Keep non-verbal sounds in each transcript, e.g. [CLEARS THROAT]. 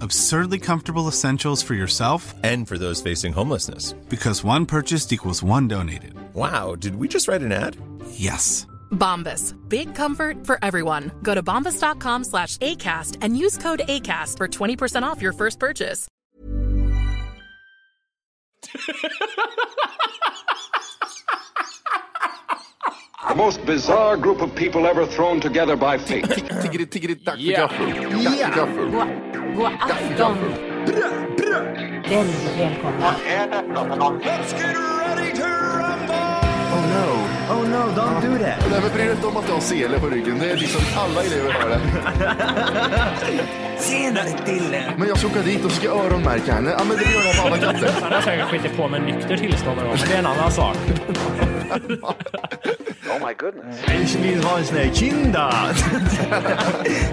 Absurdly comfortable essentials for yourself And for those facing homelessness. because one purchased equals one donated. Wow, did we just write an ad? Yes. Bombas. Big comfort for everyone. Go to bombas.com slash ACAST and use code ACAST for 20% off your first purchase. The most bizarre group of people ever thrown together by fate. Tiggeri, tiggeri, God afton. Väldigt välkomna. Oh no. Oh no, don't do that. Nej men bry dig inte om att du har sele på ryggen. Det är liksom alla elever har det. Tjenare Dille! Men jag ska åka dit och ska öronmärka henne. Ja men det gör jag på alla katter. Han har säkert skitit på med nykter tillstånd någon gång, men det är en annan sak. [LAUGHS] Ich vill ha en sån här kinda!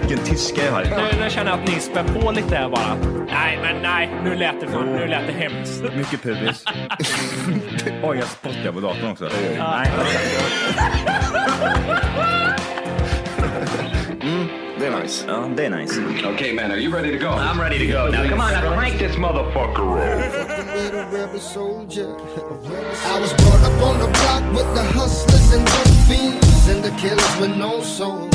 [LAUGHS] Vilken tyska jag har. Nu, nu känner jag att ni spär på lite här bara. Nej, men nej, nu lät det, fan, nu lät det hemskt. [LAUGHS] Mycket pubis. [LAUGHS] Oj, jag spottar på datorn också. Nej. Det är nice. Ja, det är nice. okay, man, are you ready to go? I'm ready to go now. Come on, now crank this motherfucker I was brought up on the block with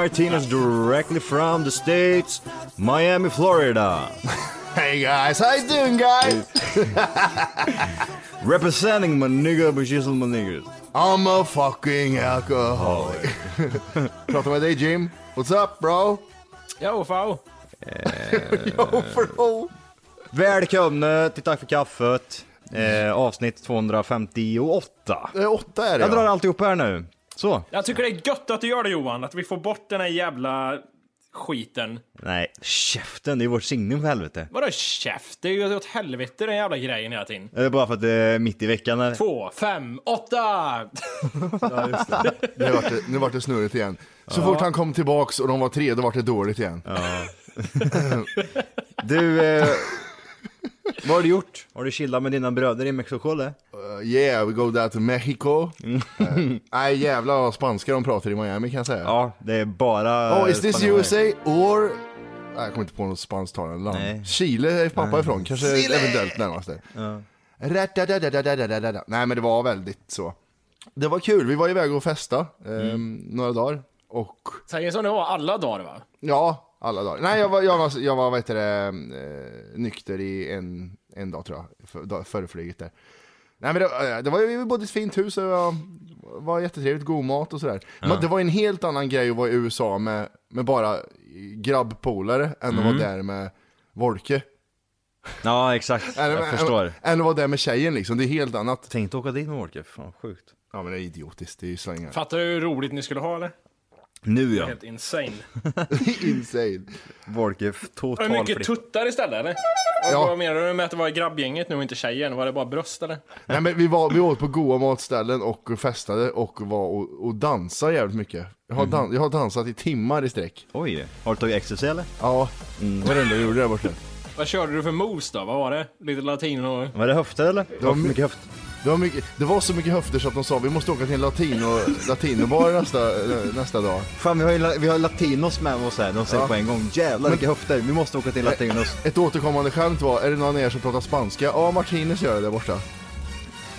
Martinez directly from the States, Miami, Florida. Hey guys, how you doing guys? [LAUGHS] Representing my nigga, but she's my niggas. I'm a fucking alcoholic. Pratar med dig Jim. What's up bro? Jo, fau. [LAUGHS] Yo bro. Välkomna till Tack för kaffet. Eh, avsnitt 258. Det är åtta är det Jag drar alltihop här nu. Så. Jag tycker det är gött att du gör det Johan, att vi får bort den här jävla skiten. Nej, käften, det är vårt signum för helvete. Vadå käft? Det är ju åt helvete den jävla grejen hela tiden. Är det bara för att det är mitt i veckan eller? Två, fem, åtta! [LAUGHS] Nu vart det, nu vart det snurrigt igen. Så fort han kom tillbaks och de var tre, då vart det dåligt igen. [LAUGHS] Du, eh, [LAUGHS] vad har du gjort? Har du chillat med dina bröder i Mexiko eller? Uh, yeah, we go down to Mexico. Uh, [LAUGHS] Nej jävlar vad spanska de pratar i Miami kan jag säga. Ja, det är bara... Oh, is this spanjorer. USA or... Nej, jag kommer inte på något spansktalande land. Nej. Chile är pappa ifrån, kanske eventuellt närmaste. Ra-da-da-da-da-da-da-da. Nej men det var väldigt så. Det var kul, vi var iväg och festa ehm, några dagar. Och Säger som det var alla dagar va? ja, alla dagar. Nej jag var, jag var, jag var vad heter det, eh, nykter i en, en dag tror jag, för, före flyget där. Nej men det, eh, det var ju, i ett fint hus och det var, var jättetrevligt, god mat och sådär. Men det var en helt annan grej att vara i USA med, med bara grabbpolare än att vara där med Volke. Ja, exakt. [LAUGHS] Än, Jag än- förstår. Än att vara där med tjejen liksom, det är helt annat. Tänkte åka dit med Wolke, fan sjukt. Ja men det är idiotiskt, det är ju slängar. Fattar du hur roligt ni skulle ha eller? Nu ja, Helt insane. [LAUGHS] Insane. Var det total mycket flipp. tuttar istället eller? Ja. Vad menar du med att det var grabbgänget nu och inte tjejen? Var det bara bröst eller? Nej men vi, var, vi åt på goda matställen och festade och var och, och dansade jävligt mycket. Jag har, dan- jag har dansat i timmar i sträck. Oj, har du tagit ecstasy eller? Ja, det var det enda jag gjorde där borta. Vad körde du för moves då? Vad var det? Lite latino? Var det höfter eller? Det var my- mycket höft. Det var, mycket, det var så mycket höfter så att de sa vi måste åka till en latino, [LAUGHS] latinobar nästa, nästa dag. Fan vi har ju vi har latinos med oss här, de säger Ja. på en gång jävlar vilka höfter, vi måste åka till latinos. Ett återkommande skämt var, är det någon av er som pratar spanska? Ja, Martinez gör det där borta.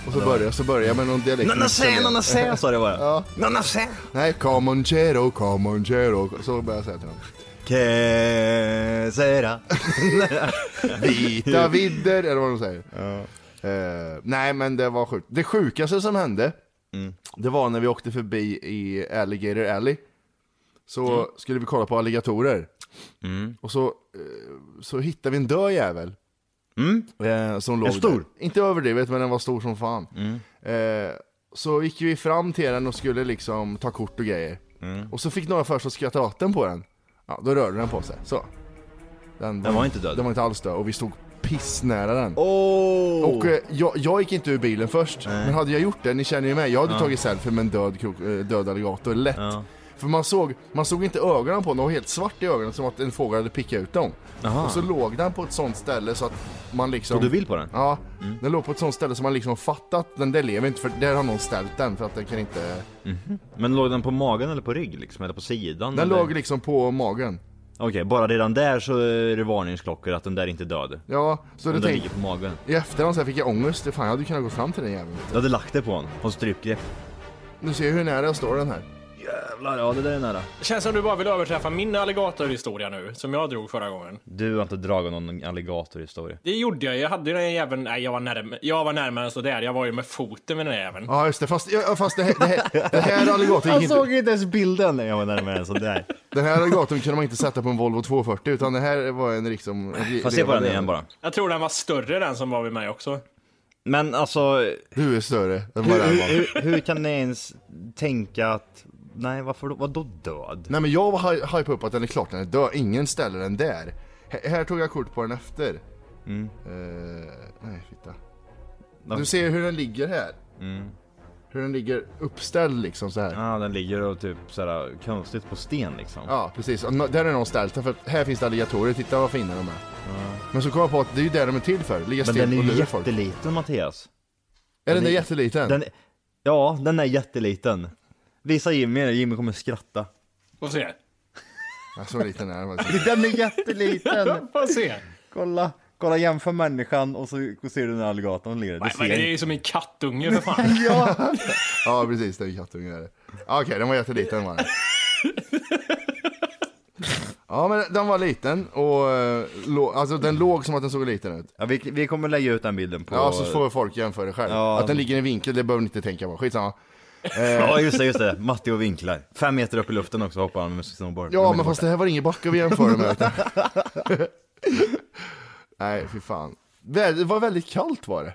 Och så börjar så börjar jag med någon dialekt. Nonna sé [LAUGHS] sa det bara. Ja. Nonna sé. Nej, comonchero, comonchero. Så börjar jag säga till dem. Que sera. [LAUGHS] Vita vidder, eller vad de säger. Eh, nej, men det var sjukt. Det sjukaste som hände, det var när vi åkte förbi i Alligator Alley. Så skulle vi kolla på alligatorer. Och så, eh, så hittade vi en död jävel. Eh, som låg stor? Där. Inte överdrivet, men den var stor som fan. Eh, så gick vi fram till den och skulle liksom ta kort och grejer. Och så fick några för sig att skratta vatten på den. Ja, då rörde den på sig. Så. Den, Den var inte död? Den var inte alls död och vi stod pissnära den. Åh! Och eh, jag, jag gick inte ur bilen först, men hade jag gjort det, ni känner ju mig, jag hade tagit selfie med en död, krok, eh, död alligator, lätt. Ja. För man såg, man såg inte ögonen på den, de var helt svart i ögonen som att en fågel hade pickat ut dem. Aha. Och så låg den på ett sånt ställe så att man liksom... Tog du bild på den? Ja, den låg på ett sånt ställe så man liksom fattat den där lever inte för där har någon ställt den för att den kan inte... Men låg den på magen eller på rygg liksom? Eller på sidan? Den eller? låg liksom på magen. Okej, bara redan där så är det varningsklockor att den där inte är död. Ja, så Om den tänkte... på magen. I efterhand så här fick jag ångest, fan jag hade kunnat gå fram till den jäveln. Du hade lagt det på honom, på strypgrepp. Du ser hur nära jag står den här. Jävlar, ja det där är nära. Det känns som du bara vill överträffa min alligatorhistoria nu, som jag drog förra gången. Du har inte dragit någon alligatorhistoria. Det gjorde jag, jag hade ju den jäveln, nej jag var närmare, jag var närmare än sådär, jag var ju med foten med den jäveln. Ja just det, fast, ja, fast det, här, det, här, det här alligatorn gick inte... inte ens bilden när jag var närmare än sådär. Den här alligatorn kunde man inte sätta på en Volvo 240 utan det här var en liksom... Får jag se på den igen bara. Jag tror den var större den som var vid mig också. Men alltså, Du är större än vad hur, den hur, var. hur, hur kan ni ens tänka att, nej varför då, vadå död? Nej men jag var hy- hype upp att den är klart den är död, ingen ställer den där. H- här tog jag kort på den efter. Mm. Eh, nej fitta. Du ser hur den ligger här. Hur den ligger uppställd liksom så här. Ja, den ligger och typ såhär konstigt på sten liksom. Ja precis, Och där är någon ställt den, för här finns det alligatorer, titta vad fina de är. Men så kom jag på att det är ju där de är till för, ligga Men still den är och ju lura folk. jätteliten Mattias. Är den där är- jätteliten? Den, ja, den är jätteliten. Visa Jimmy det, Jimmy kommer skratta. Får se. Ja, så liten är den faktiskt. Den är jätteliten! [LAUGHS] Får se. kolla, kolla jämför människan och så ser du den alligatorn ligger där. Du Nej, men det är ju som en kattunge för fan. [LAUGHS] Ja! [LAUGHS] Ja precis, det är kattunge är det. Ja, Okej, den var jätteliten var den. Ja men den var liten och eh, lå- alltså den låg som att den såg liten ut. ja vi, vi kommer lägga ut den bilden på... Ja så får folk jämföra det själv. Ja. Att den ligger i vinkel det behöver ni inte tänka på, skitsamma. Ja just det, just det. Matti och vinklar. Fem meter upp i luften också hoppar han med snowboard. Ja men fast det här var ingen backe vi jämförde med. [LAUGHS] Nej fy fan. Det var väldigt kallt var det.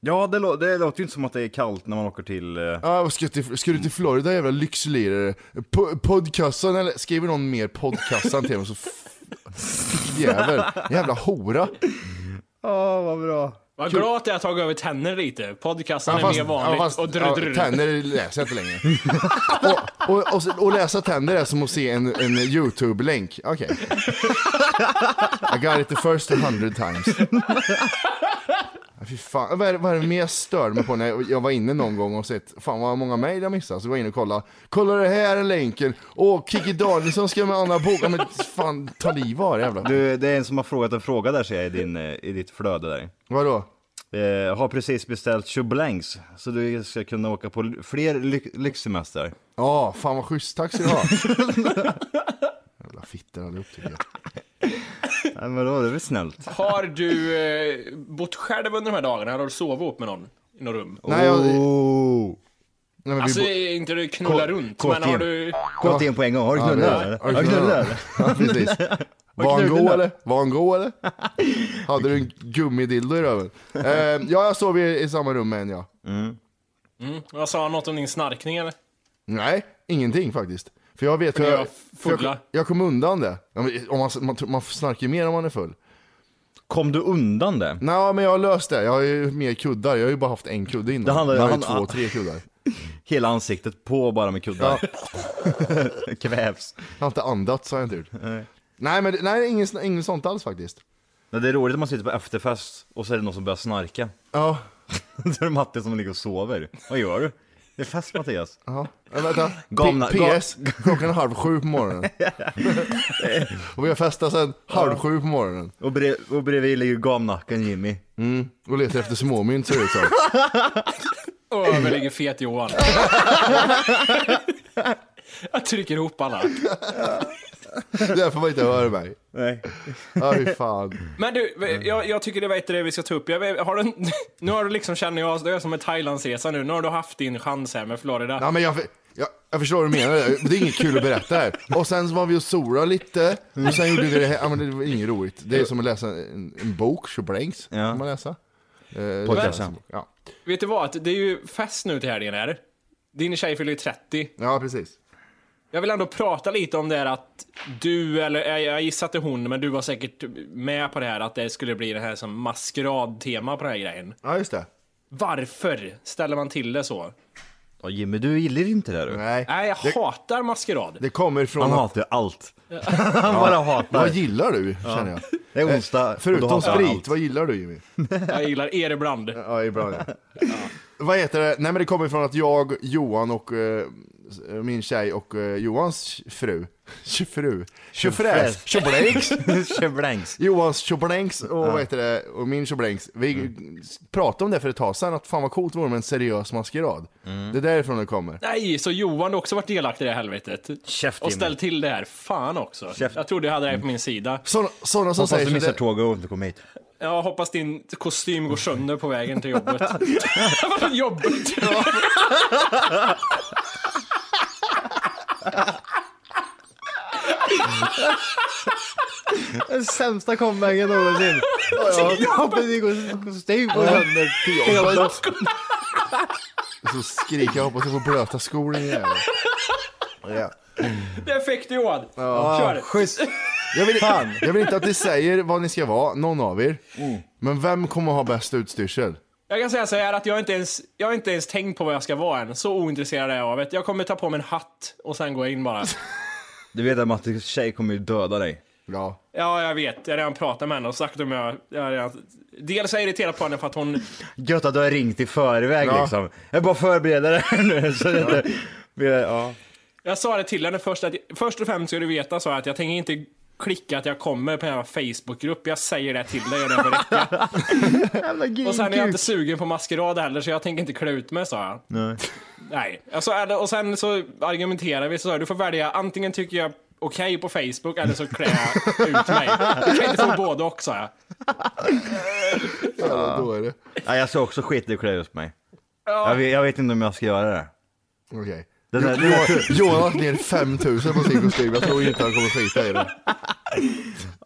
Ja, det, lå- det låter ju inte som att det är kallt när man åker till... eh, Ja, ska, till, ska du till Florida jävla lyxlirare? Po- Podcassan eller skriver någon mer podcassan till mig så jävel, jävla hora. Ja, vad bra. Vad glad att jag har tagit över tänder lite. Podcasten Ja, är mer vanligt. och drr, ja, drr. tänder läser jag inte längre. [LAUGHS] och, och, och, och läsa tänder är som att se en, en YouTube-länk. Okej. [LAUGHS] I got it the first hundred times. Fy fan. Vad är, det- vad är det mer jag störde mig på när jag- jag var inne någon gång och sett, fan vad många mejl jag missade, så var jag inne och kollade. Kolla det här är länken, åh Kikki Danielsson ska med Anna Boka, men fan ta liv av det jävla. Du, det är en som har frågat en fråga där ser jag i, din, eh, i ditt flöde där. Vadå? Eh, har precis beställt Chublanks så du ska kunna åka på fler ly- lyxsemestrar. Ja, fan vad schysst, tack ska du ha. [LAUGHS] Jävla fittor allihop tycker jag. Nej men då, det är väl snällt. Har du eh, bott själv under de här dagarna? Eller har du sovit ihop med någon i något rum? Nej, jag, nej, Oh. men vi Alltså bo- inte du knulla K- runt, men har du... KTM på en gång, har du knullat det- eller? har du knullat? eller? Ja, precis. [LAUGHS] Var han god eller? Var han god eller? Hade du en gummidildo i röven? Eh, ja, jag sov i, i samma rum med en ja. Mm. Vad sa han något om din snarkning eller? Nej, ingenting faktiskt. För jag vet För hur jag, jag, fulla? jag kom undan det. Ja, Om man, man, man snarkar ju mer om man är full. Kom du undan det? Nej men jag har löst det, jag har ju mer kuddar, jag har ju bara haft en kudde innan. Det handlar- har jag han- ju två, tre kuddar. [LAUGHS] Hela ansiktet på bara med kuddar. [LAUGHS] Kvävs. Jag har inte andats har jag inte gjort. Nej men nej, inget, inget sånt alls faktiskt. Men det är roligt att man sitter på efterfest och så är det någon som börjar snarka. Ja, [LAUGHS] Så är det Matte som ligger och sover. Vad gör du? Det är fest Mattias. Ja, vänta. Gamla- PS, klockan är halv sju på morgonen. [LAUGHS] och vi har festat sen halv sju på morgonen. Och, brev, och bredvid ligger gamnacken Jimmy. Mm. Och letar efter småmynt ser det ut som. [LAUGHS] Och över ligger fet Johan. [LAUGHS] Jag trycker ihop alla. [LAUGHS] Därför man inte hör mig. Nej. Fy fan. Men du, jag, jag tycker det var det vi ska ta upp. Jag, har du, [LAUGHS] nu har du liksom, känner jag, det är som en Thailandsresa nu. Nu har du haft din chans här med Florida. Ja, men jag, jag, jag förstår vad du menar, det är inget kul att berätta här. Och sen var vi och solade lite, och sen gjorde vi det här, ja, men det var inget roligt. Det är som att läsa en, en bok, tjoblängs, Ja. kan man läsa. Eh, Pojkläsa. Ja. Vet du vad? Det är ju fest nu till helgen här. Din tjej fyller ju 30. ja, precis. Jag vill ändå prata lite om det här att du, eller jag- gissar att det är hon, men du var säkert med på det här att det skulle bli det här som maskeradtema på den här grejen. Ja, just det. Varför ställer man till det så? Ja, Jimmy, du gillar inte det du. Nej, Nej, jag det, hatar maskerad. det kommer från Han att, hatar allt. [LAUGHS] Han bara hatar. Vad gillar du, känner jag? Det är onsdag. då Förutom sprit, vad gillar du Jimmy? [LAUGHS] Jag gillar er ibland. Ja, ibland ja. Vad heter det? Nej men det kommer från att jag, Johan och eh, min tjej och eh, Johans fru, [LAUGHS] fru, tjofräs, tjoblängs, Tjoblängs. [LAUGHS] Johans tjoblängs och vad heter det, och min tjoblängs. Vi pratade om det för ett tag sedan, att fan vad coolt vore med en seriös maskerad. Det är därifrån det kommer. Nej, så Johan har också varit delaktig i det här helvetet. Käft, Och ställt till det här. Fan också. Käft. Jag trodde jag hade det här på min sida. Såna, såna som Hoppas säger du så missar det, tåget och inte kom hit. Jag hoppas din kostym går sönder på vägen till jobbet. [LAUGHS] Jobbet? Den sämsta comebacken någonsin. Jag hoppas det går kostym på händer till jobbet. så skriker jag hoppas jag får blöta skor jävel. Ja. Perfekt Johan. Kör. Schysst. Jag vill, jag vill inte att ni säger vad ni ska vara, någon av er. Men vem kommer att ha bäst utstyrsel? Jag kan säga så här att jag inte ens, jag har inte ens tänkt på vad jag ska vara än. Så ointresserad är jag av det. Jag kommer ta på mig en hatt och sen gå in bara. [LAUGHS] Du vet att Mattes tjej kommer ju döda dig. Ja. Ja, jag vet. Jag har redan pratat med henne och sagt om jag... jag har redan, dels är jag irriterad på henne för att hon... Gött att du har ringt i förväg Ja. liksom. Jag bara förbereder det här nu. [LAUGHS] Så det. Ja. Jag sa det till henne först att först och främst ska du veta så att jag tänker inte klicka att jag kommer på en Facebookgrupp. Jag säger det till dig och det får räcka. [LAUGHS] och sen är jag inte sugen på maskerad heller så jag tänker inte klä ut mig sa jag. Nej. Nej. Alltså, och sen så argumenterar vi så du får välja antingen tycker jag okej på Facebook eller så klär jag ut mig. Du kan inte få både och sa jag. Ja, då är det. Ja, jag ska också skita i att klä ut mig. Ja. Jag vet, jag vet inte om jag ska göra det. Okej. Det där- det Johan, Johan har lagt ner 5000 på sin kostym, jag tror inte han kommer skita i det.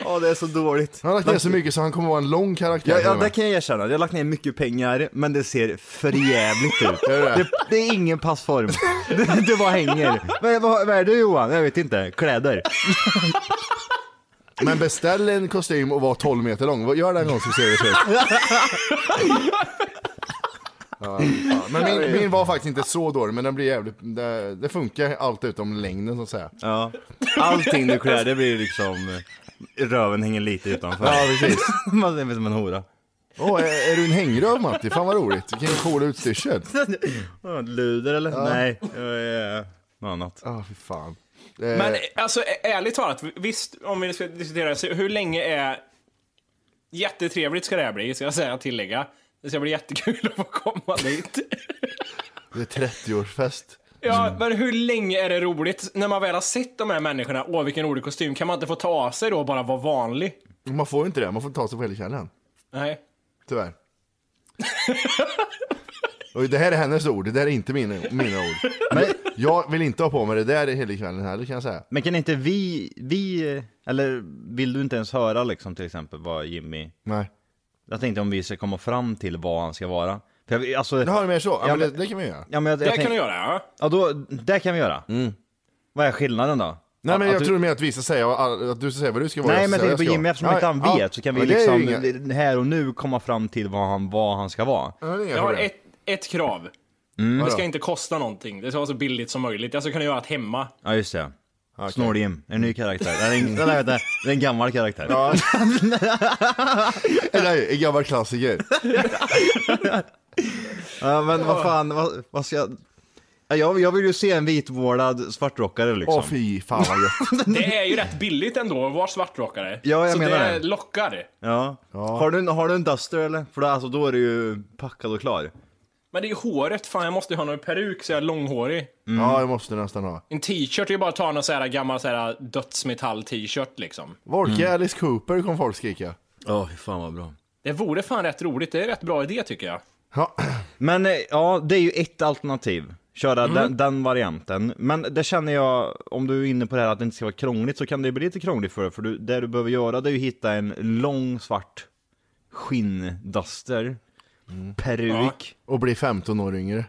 Ja, det är så dåligt. Han har lagt ner så mycket så han kommer vara en lång karaktär. Ja, ja, och det kan jag erkänna. Jag har lagt ner mycket pengar, men det ser för jävligt ut. Det? Det, det är ingen passform. Det, det bara hänger. Vad, vad, vad är du Johan? Jag vet inte. Kläder. Men beställ en kostym och var 12 meter lång, gör det en gång så ser det ut. [LAUGHS] Ja, men min, min var faktiskt inte så dålig, men den blir jävligt, det, det funkar allt utom längden så att säga. Ja. Allting du klär, det blir liksom... Röven hänger lite utanför. Ja, precis. [LAUGHS] Man ser ut som en hora. Åh, är, är du en hängröv Matti? Fan vad roligt, vilken cool utstyrsel. [LAUGHS] Ja, Luder eller? Nej, jag är något annat. Ja, fy fan. Men Eh, alltså ä- ärligt talat, visst om vi ska diskutera hur länge är... Jättetrevligt ska det här bli, ska jag säga tillägga. Det ska bli jättekul att få komma dit. det är 30-årsfest. Ja, men hur länge är det roligt? När man väl har sett de här människorna, åh vilken rolig kostym, kan man inte få ta av sig då och bara vara vanlig? Man får ju inte det, man får ta sig på hela kvällen. Nej. Tyvärr. Och det här är hennes ord, det där är inte mina, mina ord. Men jag vill inte ha på mig det där hela kvällen heller kan jag säga. Men kan inte vi, vi, eller vill du inte ens höra liksom till exempel vad Jimmy, Nej. Jag tänkte om vi ska komma fram till vad han ska vara. För jag, alltså, Jaha, är mer så? Ja, men det, kan vi göra. ja, men jag, Det jag kan tänk- du göra, ja. Ja, då, det kan vi göra. Vad är skillnaden då? Nej men Att jag du- tror mer att vi ska säga, vad- att du ska säga vad du ska vara. Nej men jag tänker på Jimmy, eftersom inte han Ja, vet så kan vi liksom inga- här och nu komma fram till vad han, vad han ska vara. Jag har ett, ett krav. Vadå? Det ska inte kosta någonting. Det ska vara så billigt som möjligt. Jag ska kunna göra det hemma. Ja just det. Snål-Jim, en ny karaktär. Det är en, vänta, det är en gammal karaktär. Ja. [LAUGHS] Nej, en gammal klassiker. Ja, men vad fan, vad, vad ska jag... Ja, Jag, jag vill ju se en vitmålad svartrockare liksom. Åh fy fan vad gött. [LAUGHS] Det är ju rätt billigt ändå att vara svartrockare. Ja, jag så menar det det. lockar. Ja. Har, du, en- har du en Duster eller? För då, alltså, då är du ju packad och klar. Men det är ju håret, fan jag måste ju ha någon peruk så jag är långhårig. Ja, jag måste nästan ha. En t-shirt är ju bara att ta någon sån här gammal så här dödsmetall t-shirt liksom. Volke Alice Cooper kom folk skrika. Ja, fy fan vad bra. Det vore fan rätt roligt, det är rätt bra idé tycker jag. Ja, [CLEARS THROAT] Men eh, ja, det är ju ett alternativ. Köra den, den varianten. Men det känner jag, om du är inne på det här att det inte ska vara krångligt, så kan det bli lite krångligt för dig. För du, det du behöver göra det är ju hitta en lång svart skinnduster, peruk. och bli 15 år yngre.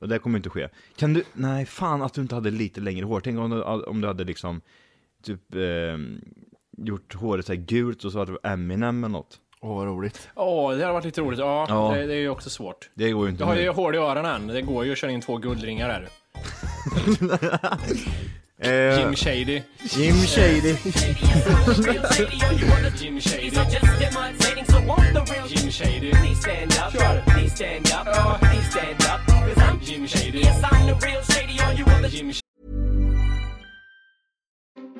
Och det kommer inte ske. Kan du, nej fan att du inte hade lite längre hår. Tänk om du, om du hade liksom, typ, eh, gjort håret så här gult och så hade du Eminem eller något. Åh vad roligt. Åh, det hade varit lite roligt. Ja, Ja. Det, det är ju också svårt. Det går ju inte Jag har ju nu. hår i öronen, det går ju att köra in två guldringar där. [LAUGHS] Eh, Jim Shady. Jim Shady. [LAUGHS] Jim Shady. Jim Shady. Kör. Ja. Jim Shady. Jim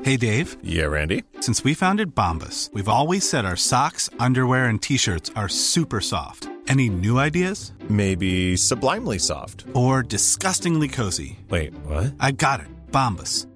Hey, Dave. Yeah, Randy. Since we founded Bombus, we've always said our socks, underwear, and t shirts are super soft. Any new ideas? Maybe sublimely soft. Or disgustingly cozy? Wait, what? I got it. Bombus.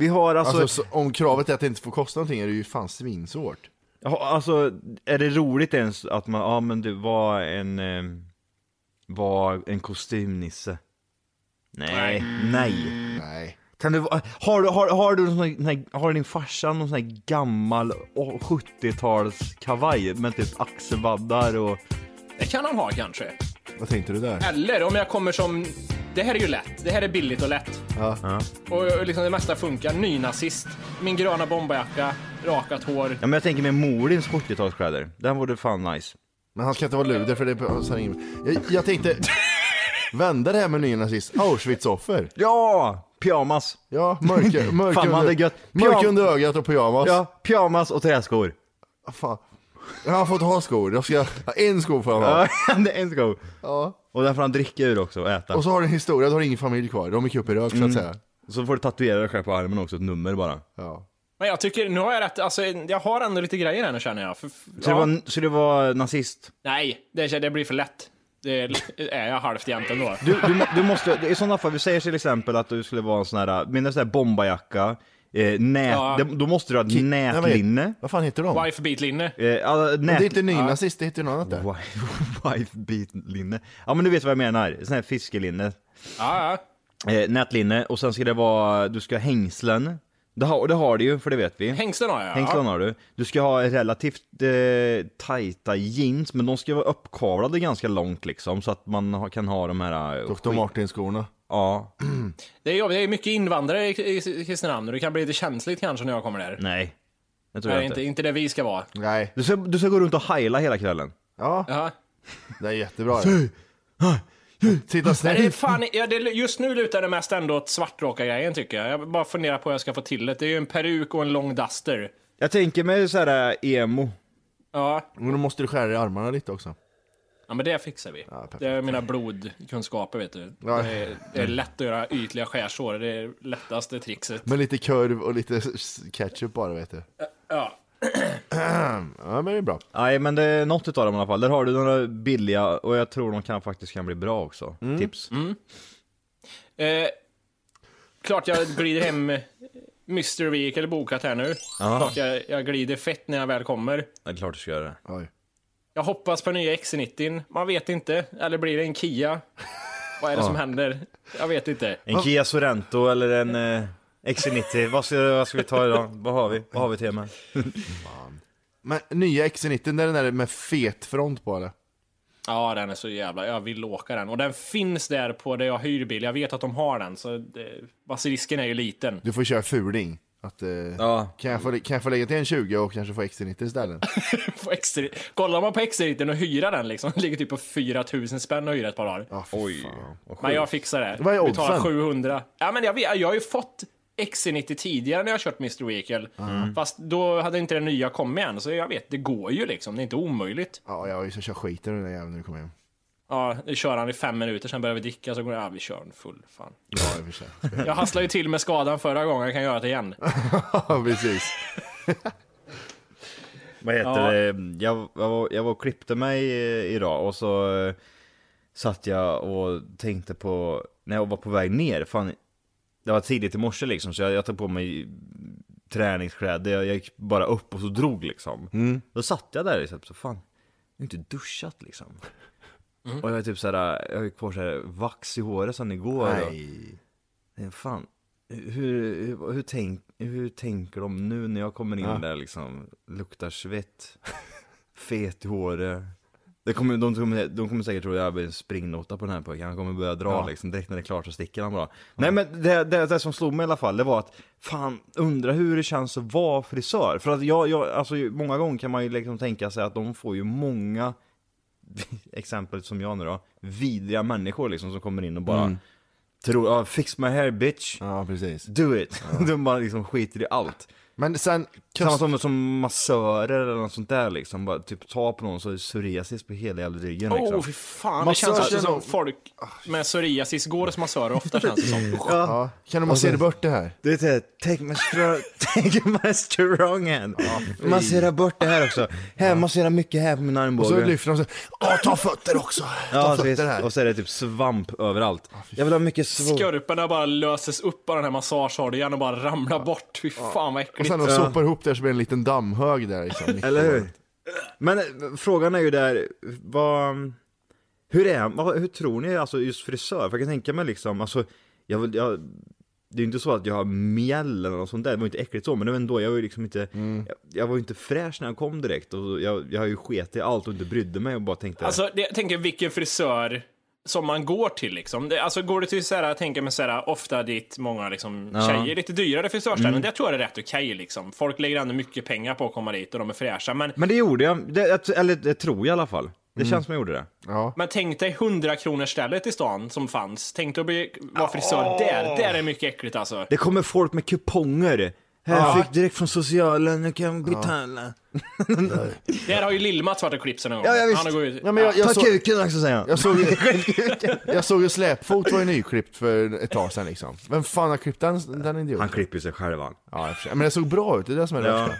Vi har alltså, Alltså, så, om kravet är att det inte får kosta någonting är det ju fan svinsvårt. Ja, alltså, är det roligt ens att man, ja men du var en, eh, var en kostymnisse? Nej, nej. Nej. Kan du, har du, har, har du, någon sån här, har din farsa någon sån här gammal åh, 70-tals kavaj med typ axelvaddar och... Det kan han ha kanske. Vad tänkte du där? Eller om jag kommer som... Det här är ju lätt. Det här är billigt och lätt. Ja. Och liksom det mesta funkar. Nynazist. Min gröna bomberjacka, rakat hår. Ja men jag tänker med Molins 70-talskläder, den vore fan nice. Men han ska inte vara luder för det är jag, jag tänkte vända det här med nynazist. Auschwitz-offer. Ja! Pyjamas! Ja, mörk, mörk, [LAUGHS] Fan, under, gött. mörk Pyjam- under ögat och pyjamas. Ja, pyjamas och träskor. Fan. Jag har fått ha skor. Jag ska en sko får han ha. Ja, [LAUGHS] en sko. Ja. Och där får han dricka ur också och äta. Och så har du en historia, då har du ingen familj kvar. De gick upp i rök Mm. så att säga. Så får du tatuera dig själv på armen också, ett nummer bara. Ja. Men jag tycker, nu har jag rätt, alltså jag har ändå lite grejer här nu känner jag. För, Så, ja. det, var, så det var nazist? Nej, det, det blir för lätt. Det är jag halvt jämt ändå. Du, du, du måste, i sådana fall, vi säger till exempel att du skulle vara en sån här, sån här bombarjacka, eh, nät, Ja. det, då måste du ha Ki- nätlinne. Vad fan heter de? Wife beat linne. Eh, ja, Men det nät, är inte nynazist, det heter något annat där. [LAUGHS] Wife- Wife beat linne. Ja men du vet vad jag menar, sån här fiskelinne. Ja, ja. Eh, nätlinne, och sen ska det vara, du ska ha hängslen. Det har, det har du ju, för det vet vi. Hängslen har jag. Hängslen ja. har du. Du ska ha relativt eh, tajta jeans, men de ska vara uppkavlade ganska långt liksom, så att man kan ha de här... eh, Dr. Martin-skorna. Ja. [CLEARS THROAT] Det är jobbigt, det är mycket invandrare i, i Kristinehamn och det kan bli lite känsligt kanske när jag kommer där. Nej. Det tror Nej, jag inte, inte. inte det vi ska vara. Nej. Du ska, du ska gå runt och heila hela kvällen. Ja, Ja. det är jättebra. det. Sitta Men det är snett. fan, ja, det, just nu lutar det mest ändå åt svartraka-grejen tycker jag. Jag bara funderar på hur jag ska få till det. Det är ju en peruk och en lång duster. Jag tänker mig så här eh, emo. Ja, Men då måste du skära i armarna lite också. Ja men det fixar vi. perfekt. det är mina blodkunskaper vet du. Ja. Det, är, det är lätt att göra ytliga skärsår, det är lättaste trixet. Med lite kurv och lite ketchup bara vet du. Ja. Ja men det är bra. Nej men det är något utav dem i alla fall. Där har du några billiga, och jag tror de kan, faktiskt kan bli bra också. Mm. Tips. Eh, klart jag glider hem Mr. Vehicle bokat här nu. Ja. Klart jag, jag glider fett när jag väl kommer. Det är klart du ska göra det. Oj. Jag hoppas på nya XC90. Man vet inte. Eller blir det en Kia? Vad är det som händer? Jag vet inte. En Kia Sorento eller en eh, XC90. Vad ska, vad ska vi ta idag? Vad har vi? Vad har vi till med? Men nya XC90, det är den där med fet front på eller? Ja, den är så jävla... Jag vill åka den. Och den finns där på där jag hyr bil. Jag vet att de har den, så det, basilisken är ju liten. Du får köra fuling. Att, eh, Ja. kan, jag få, kan jag få lägga till en 20 och kanske få XC90 istället? [LAUGHS] XC, kollar man på XC90 och hyra den liksom, det [LAUGHS] ligger typ på 4000 spänn att hyra ett par dagar. Fy Oj. Men jag fixar det. Vad är Betalar oddsen? 700. Ja, men jag, vet, jag har ju fått XC90 tidigare när jag har kört Mr. Vehicle. Fast då hade inte den nya kommit än, så jag vet, det går ju liksom. Det är inte omöjligt. Ja, jag har ju så kört skiten ur den där jäveln när du kommer hem. Ja, nu kör han i fem minuter, sen börjar vi dricka, så går det, ja, vi kör en full. Fan. Ja, i och för sig. [LAUGHS] Jag hasslade ju till med skadan förra gången, jag kan göra det igen. Ja, precis. [LAUGHS] Vad heter Ja. det? Jag, jag, var, jag var och klippte mig eh, idag och så eh, satt jag och tänkte på, när jag var på väg ner, fan, det var tidigt i morse liksom, så jag, jag tog på mig träningskläder, jag, jag gick bara upp och så drog liksom. Då satt jag där liksom, så fan, jag har inte duschat liksom. Och jag är typ såhär, jag har kvar såhär vax i håret sen igår. och- Nej. Nej, fan. Hur, hur, hur, tänk, hur tänker de nu när jag kommer in Ja. där liksom? Luktar svett, fet i håret. Det kommer, de, kommer, de kommer säkert tro att jag blir en springnota på den här pojken. Han kommer börja dra Ja. liksom, direkt när det är klart så sticker han bara. Nej men det, det, det som slog mig i alla fall, det var att fan, undra hur det känns att vara frisör. För att jag, jag alltså många gånger kan man ju liksom tänka sig att de får ju många [LAUGHS] exempel som jag nu då, vidriga människor liksom som kommer in och bara tror, ja, fix my hair bitch, Ja, precis. do it. [LAUGHS] de bara liksom skiter i allt. Men sen, Samma som, som massörer eller något sånt där liksom, bara typ ta på någon så är det psoriasis på hela jävla ryggen liksom. Oh, fy fan. Det Massage känns som nog- folk med psoriasis går hos massörer ofta känns det som. [LAUGHS] ja, kan du massera bort det här? Det är det, take my take my strong hand. massera bort det här också. Här, massera mycket här på min Och armbåge. så lyfter de så Åh, ta fötter också! Ta ja, fötter här! Och så är det typ svamp överallt. Jag vill ha mycket svamp. Skorporna bara löses upp av den här massageoljan och bara ramlar bort. Fy fan vad Och äckligt. Sen de sopar ihop där så blir det en liten dammhög där liksom. [LAUGHS] Eller hur? Men eh, frågan är ju där, vad... Hur är vad, hur tror ni, alltså just frisör? För jag kan tänka mig liksom, alltså, jag, jag, det är ju inte så att jag har mjäll eller något sånt där, det var inte äckligt så, men det var ändå, jag var ju liksom inte, jag, jag var ju inte fräsch när jag kom direkt och jag, jag har ju sket i allt och inte brydde mig och bara tänkte Alltså, det, jag tänker vilken frisör som man går till liksom. Det, alltså går du till såhär, jag tänker med såhär, ofta dit många liksom, Ja. tjejer, lite dyrare frisörställen, det tror jag är rätt okej liksom. Folk lägger ändå mycket pengar på att komma dit och de är fräscha. Men, Men det gjorde jag, det, eller det tror jag i alla fall. Det känns som jag gjorde det. Ja. men tänk dig 100 kronor stället i stan som fanns. Tänk dig att bli, vara frisör där. Där är mycket äckligt alltså. Det kommer folk med kuponger. Jag fick direkt från socialen, jag kan betala. [LAUGHS] Där har ju Lill-Mats varit och klippt sig någon gång. Ja, ja, visst. Han har gått ut. Ja, men jag, jag, Ta såg, kuken också säger han. jag, såg, [LAUGHS] jag såg ju Släpfot var ju nyklippt för ett tag sedan liksom. Vem fan har klippt den, den idioten? Han klipper ju sig själv han. Ja, i och för sig. men det såg bra ut, det är det som är det Ja. värsta.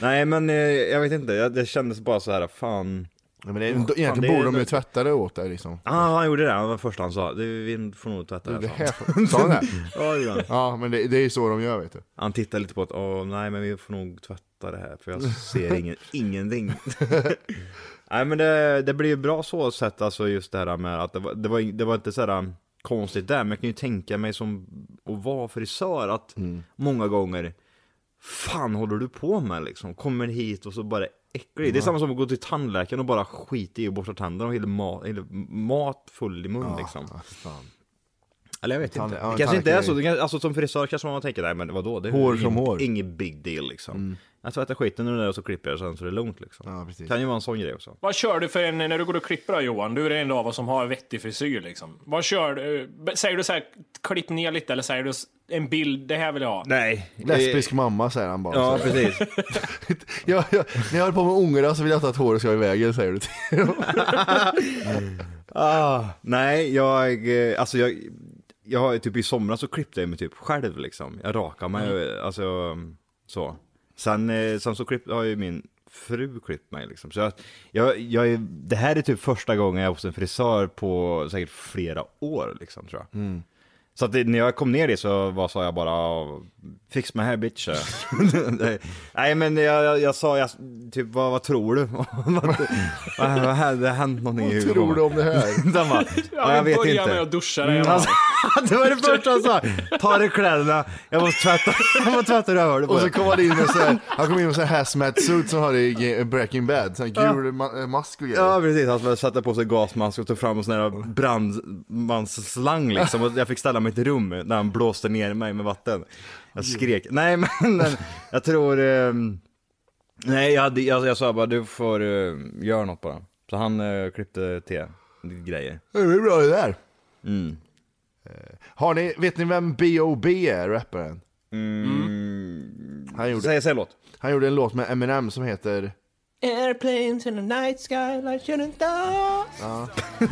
Nej men eh, jag vet inte, jag- det kändes bara så här, fan. Ja, men det, Fan, egentligen det är- borde de ju tvätta det åt dig liksom. Ja ah, han gjorde det, det var det första han sa. Det, vi får nog tvätta det Det här. sa han. det? [LAUGHS] Ja, det. Ja, men det, det är ju så de gör vet du. Han tittade lite på att, åh nej men vi får nog tvätta det här för jag ser ingen, [LAUGHS] ingenting. [LAUGHS] nej men det, det blir ju bra så sätt alltså just det här med att det var, det var, det var inte så här um, konstigt där, men jag kan ju tänka mig som att vara frisör att många gånger Fan håller du på med liksom? Kommer hit och så bara äcklig. Det är samma som att gå till tandläkaren och bara skita i och borsta tänderna och hela mat, hela mat full i mun liksom. Ja, fan. Eller jag vet Tand- inte. ja, det kanske inte är så. Det kan, alltså som frisör kanske man tänker, nej men vadå? Det är Hår ingen, som hår. Inget big deal liksom. Jag tvättar skiten ur det där och så klipper jag sen så det är lugnt liksom. Ja, precis. Kan ju vara en sån grej också. Vad kör du för en, när du går och klipper då Johan? Du är en av oss som har vettig frisyr liksom. Vad kör du? Säger du så här, klipp ner lite eller säger du en bild, det här vill jag ha? Nej. Lesbisk mamma säger han bara. Ja, precis. [LAUGHS] ja, ja, när jag håller på med ungarna så vill jag inte att håret ska i vägen säger du till dem. [LAUGHS] ah, nej, jag, eh, alltså jag, jag har typ i somras så klippte jag mig typ själv liksom. Jag rakar mig, alltså så. Sen, eh, sen så klipp, har ju min fru klippt mig liksom. Så jag, jag, jag, är- det här är typ första gången jag är hos en frisör på säkert flera år liksom tror jag. Så att det, när jag kom ner dit så var, sa jag bara "Ja, Fix my hair bitch [LAUGHS] Nej, men jag, jag, jag sa, jag, typ vad, vad tror du? [LAUGHS] vad, vad, vad, här- det har hänt någonting i huvudet på tror mig. du om det här? [LAUGHS] De bara, ja, jag vet inte. med att duscha dig. Mm, alltså, det var det första han sa. Ta dig kläderna, jag måste tvätta, jag måste tvätta rövhålet på Och så kom han in med så här, han kom in med så här hazmat suit som har i Ge- Breaking Bad, sån här gul ma- mask och grejer. Ja precis, han satte på sig gasmask och tog fram en sån här brandmansslang liksom och jag fick ställa mig i ett rum där han blåste ner mig med vatten. Jag skrek, nej men [LAUGHS] men, jag tror, eh, nej jag, hade, jag, jag sa bara du får eh, göra något bara. Så han eh, klippte till grejer. Det är bra det där. Mm. Har ni, vet ni vem B.O.B. är, rapparen? Han, gjorde, Säg, säg låt. han gjorde en låt med Eminem som heter Airplanes in the night sky like shooting stars. Ja. [LAUGHS]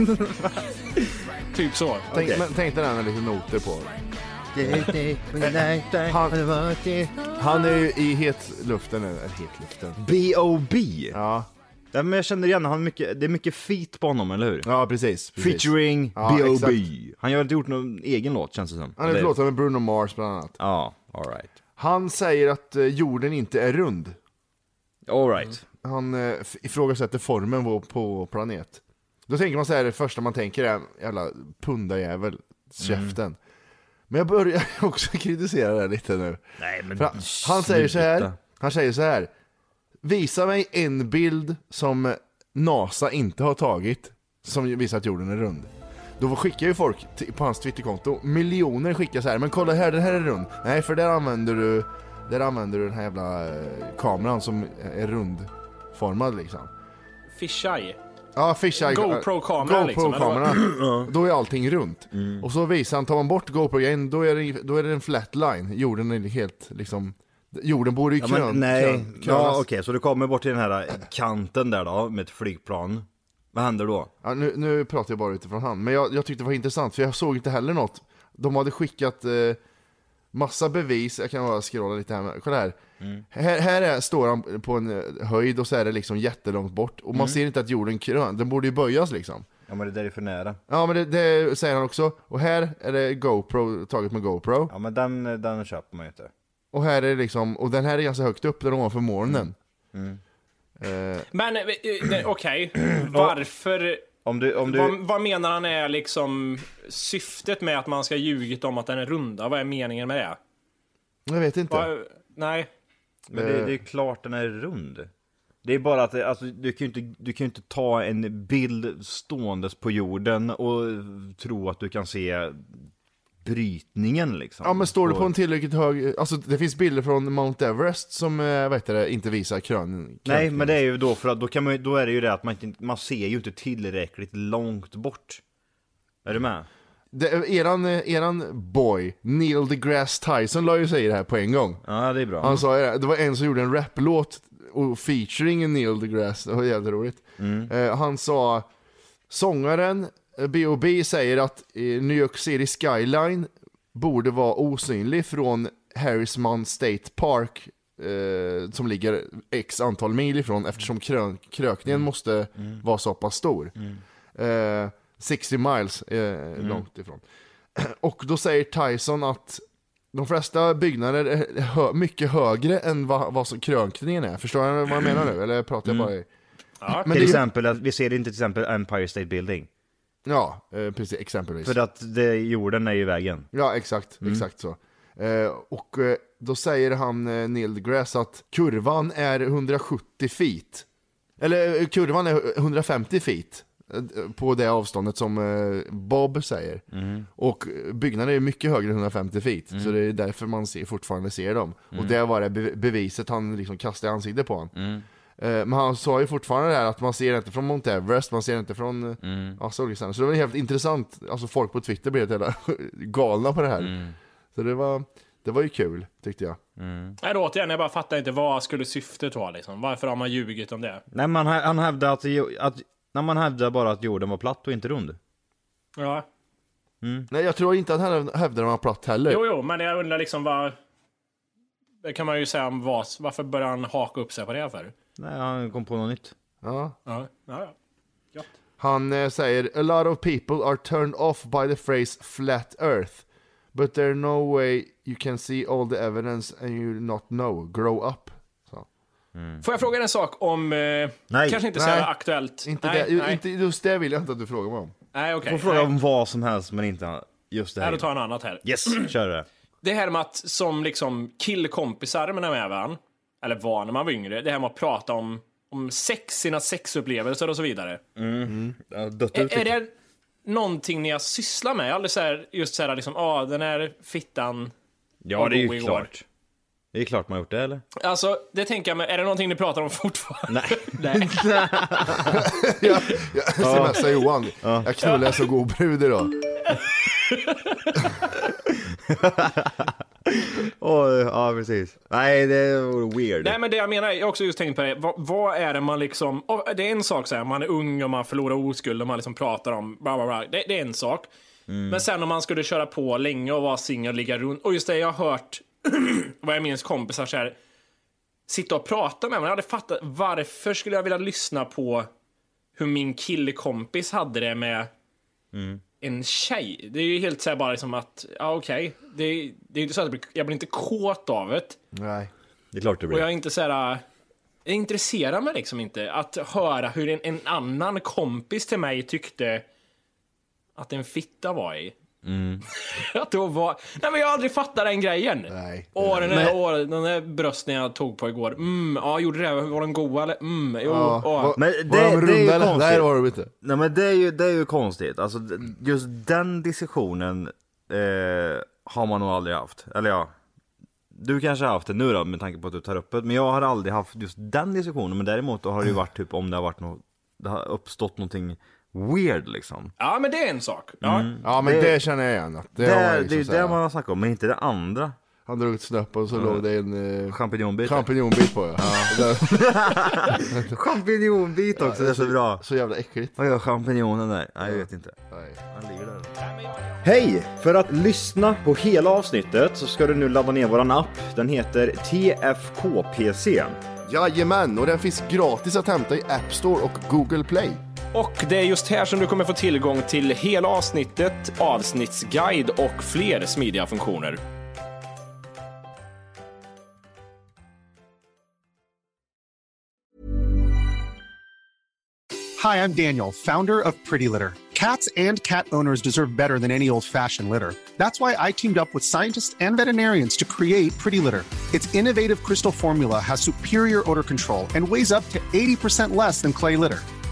[LAUGHS] typ så. Tänk, men, tänk dig den med lite noter på. Han, han är ju i hetluften, eller hetluften. B.O.B. Ja, Ja, men jag känner igen han mycket, det är mycket feat på honom, eller hur? ja precis. precis. Featuring Ja, B.O.B. Han har inte gjort någon egen låt känns det som. Han är Eller- förlåten med Bruno Mars bland annat. Ja, alright. Han säger att eh, jorden inte är rund. Alright. Han eh, ifrågasätter formen på, på planet. Då tänker man så här, det första man tänker är jävla pundarjävel, käften. Men jag börjar [LAUGHS] också kritisera det lite nu. Nej men han, han säger så här, han säger så här. Visa mig en bild som NASA inte har tagit som visar att jorden är rund. Då skickar ju folk på hans Twitterkonto, miljoner skickar så här, men kolla här, den här är rund. Nej, för där använder du, där använder du den här jävla eh, kameran som är rundformad liksom. Fisheye. Ja, fisheye. GoPro-kamera liksom? GoPro-kameran. [CLEARS THROAT] då är allting runt. Och så visar han, tar man bort GoPro-grejen, då är det, då är det en flat line. Jorden är helt liksom, jorden borde ju Ja, krön, men, nej, krön, ja okej, så du kommer bort till den här kanten där då, med ett flygplan. Vad händer då? Ja, nu, nu pratar jag bara utifrån han, men jag, jag tyckte det var intressant för jag såg inte heller något. De hade skickat eh, massa bevis, jag kan bara scrolla lite här, men kolla här. Här, här är, står han på en eh, höjd och så är det liksom jättelångt bort och man ser inte att jorden krön, den borde ju böjas liksom. Ja men det där är för nära. Ja men det, det säger han också, och här är det GoPro, taget med GoPro. Ja men den, den köper man ju inte. Och här är det liksom, och den här är ganska högt upp, den ovanför molnen. Eh, Men eh, eh, okej, [CLEARS THROAT] varför? Om du, om du... Vad, vad menar han är liksom syftet med att man ska ljugit om att den är runda? Vad är meningen med det? jag vet inte. Vad, nej. Men det, det är klart den är rund. Det är bara att alltså, du kan ju inte, du kan ju inte ta en bild ståendes på jorden och tro att du kan se brytningen liksom. Ja men står du på en tillräckligt hög, alltså det finns bilder från Mount Everest som, eh, vad heter det, inte visar krön. Nej men det är ju då för att då, kan man, då är det ju det att man, inte, man ser ju inte tillräckligt långt bort. Är du med? det, eran, eh, eran boy, Neil deGrasse Tyson la ju sig i det här på en gång. Ja det är bra. Han sa ju det, det var en som gjorde en raplåt och featuring Neil deGrasse, det var jävligt roligt. Eh, han sa, sångaren B.O.B. säger att eh, New York City skyline borde vara osynlig från Harrismount State Park eh, som ligger x antal mil ifrån eftersom krön, krökningen måste vara så pass stor. Eh, 60 miles eh, långt ifrån. [CLEARS THROAT] Och då säger Tyson att de flesta byggnader är hö mycket högre än vad, vad som krönkningen är. Förstår du vad jag menar nu? Eller pratar jag bara i... Ja. Men till exempel, att vi ser inte till exempel Empire State Building. Ja, eh, precis, exempelvis. För att det, jorden är i vägen. Ja, exakt, exakt så. Eh, och eh, då säger han, eh, Neil deGrasse, att kurvan är 170 feet. Eller eh, kurvan är 150 feet. eh, På det avståndet som eh, Bob säger. Och eh, byggnaden är mycket högre än 150 feet. Så det är därför man ser, fortfarande ser dem. Och det var det be- beviset han liksom kastade i ansiktet på honom. Eh, Men han sa ju fortfarande det här att man ser inte från Mount Everest, man ser inte från mm. alltså, olika Så det var helt intressant, alltså folk på Twitter blev helt [LAUGHS] galna på det här. Så det var, det var ju kul, tyckte jag. Nej, då, återigen, jag bara fattar inte vad skulle syftet vara liksom. Varför har man ljugit om det? Nej man, han hävdar att, det- att när man hävdar bara att jorden var platt och inte rund. Ja. Nej, jag tror inte att han hävdade att den var platt heller. Jo, jo, men jag undrar liksom vad... Det kan man ju säga om vad, varför börjar han haka upp sig på det för? Nej, han kom på något nytt. Ja. Ja, ja, ja. Han eh, säger A lot of people are turned off by the phrase flat earth. But there's no way you can see all the evidence and you not know. Grow up. Så. Får jag fråga en sak om, eh, kanske inte så Nej. aktuellt. Inte nej, det, nej. Inte, just det vill jag inte att du frågar mig om. nej Du okej. får fråga nej. om vad som helst men inte just det Nej, här. då tar jag något annat här. Yes, kör det. [CLEARS THROAT] Det här med att som liksom killkompisar med varandra, eller var när man var yngre, det här med att prata om, om sex, sina sexupplevelser och så vidare. Ja, dött ut Är, är det någonting ni har sysslat med? Aldrig så här, just så här liksom, ah, den här fittan Ja, det är ju igår. klart. Det är klart man har gjort det eller? Alltså, det tänker jag mig, är det någonting ni pratar om [LAUGHS] fortfarande? Nej. [LAUGHS] Nej. [LAUGHS] jag jag smsar Johan. Jag knullade så god brud idag. Åh, ja precis. Nej, det vore weird. Nej men det jag menar, jag har också just tänkt på det, vad, vad är det man liksom, det är en sak så här, man är ung och man förlorar oskuld och man liksom pratar om bla bla bla, det, det är en sak. Men sen om man skulle köra på länge och vara singel och ligga runt, och just det jag har hört, [CLEARS THROAT] vad jag minns kompisar så här, sitta och prata med mig, jag hade fattat, varför skulle jag vilja lyssna på hur min killkompis hade det med en tjej? Det är ju helt så bara liksom att, ja okej, det, är- det är inte så att jag blir, jag blir inte kåt av det. Nej. Det är klart det Och blir. jag är inte så här. Jag intresserar mig liksom inte att höra hur en, en annan kompis till mig tyckte att en fitta var i. [LAUGHS] att då var... Nej men jag har aldrig fattat den grejen. Nej. Åh, den där, åh, den där brösten jag tog på igår. Mm, ja, gjorde det? Var den goda eller? Mm, jo, Ja, åh. var, Men var det- de det är ju eller? konstigt. Nej det var de inte. Nej men det är ju, det är ju konstigt. Alltså just den diskussionen eh, har man nog aldrig haft. Eller ja, du kanske har haft det nu då med tanke på att du tar upp det. Men jag har aldrig haft just den diskussionen. Men däremot då har det ju varit typ om det har varit något, det har uppstått någonting weird liksom. Ja, men det är en sak. Ja. Ja men det, Det- känner jag igen. Att det, Det, liksom det är så det man har snackat om, men inte det andra. Han drog ett snöpp och så låg det en eh, Champinjonbit. champinjonbit på ja. Det- [LAUGHS] Champinjonbit också, det är så bra. Så jävla äckligt. Vad gör champinjonen där? Nej, jag vet inte. Nej. Han ligger där. Hej! För att lyssna på hela avsnittet så ska du nu ladda ner våran app. Den heter TFKPC. Jajamän, och den finns gratis att hämta i App Store och Google Play. Och det är just här som du kommer få tillgång till hela avsnittet, avsnittsguide och fler smidiga funktioner. Hi, I'm Daniel, founder of Pretty Litter. Cats and cat owners deserve better than any old fashioned litter. That's why I teamed up with scientists and veterinarians to create Pretty Litter. Its innovative crystal formula has superior odor control and weighs up to 80% less than clay litter.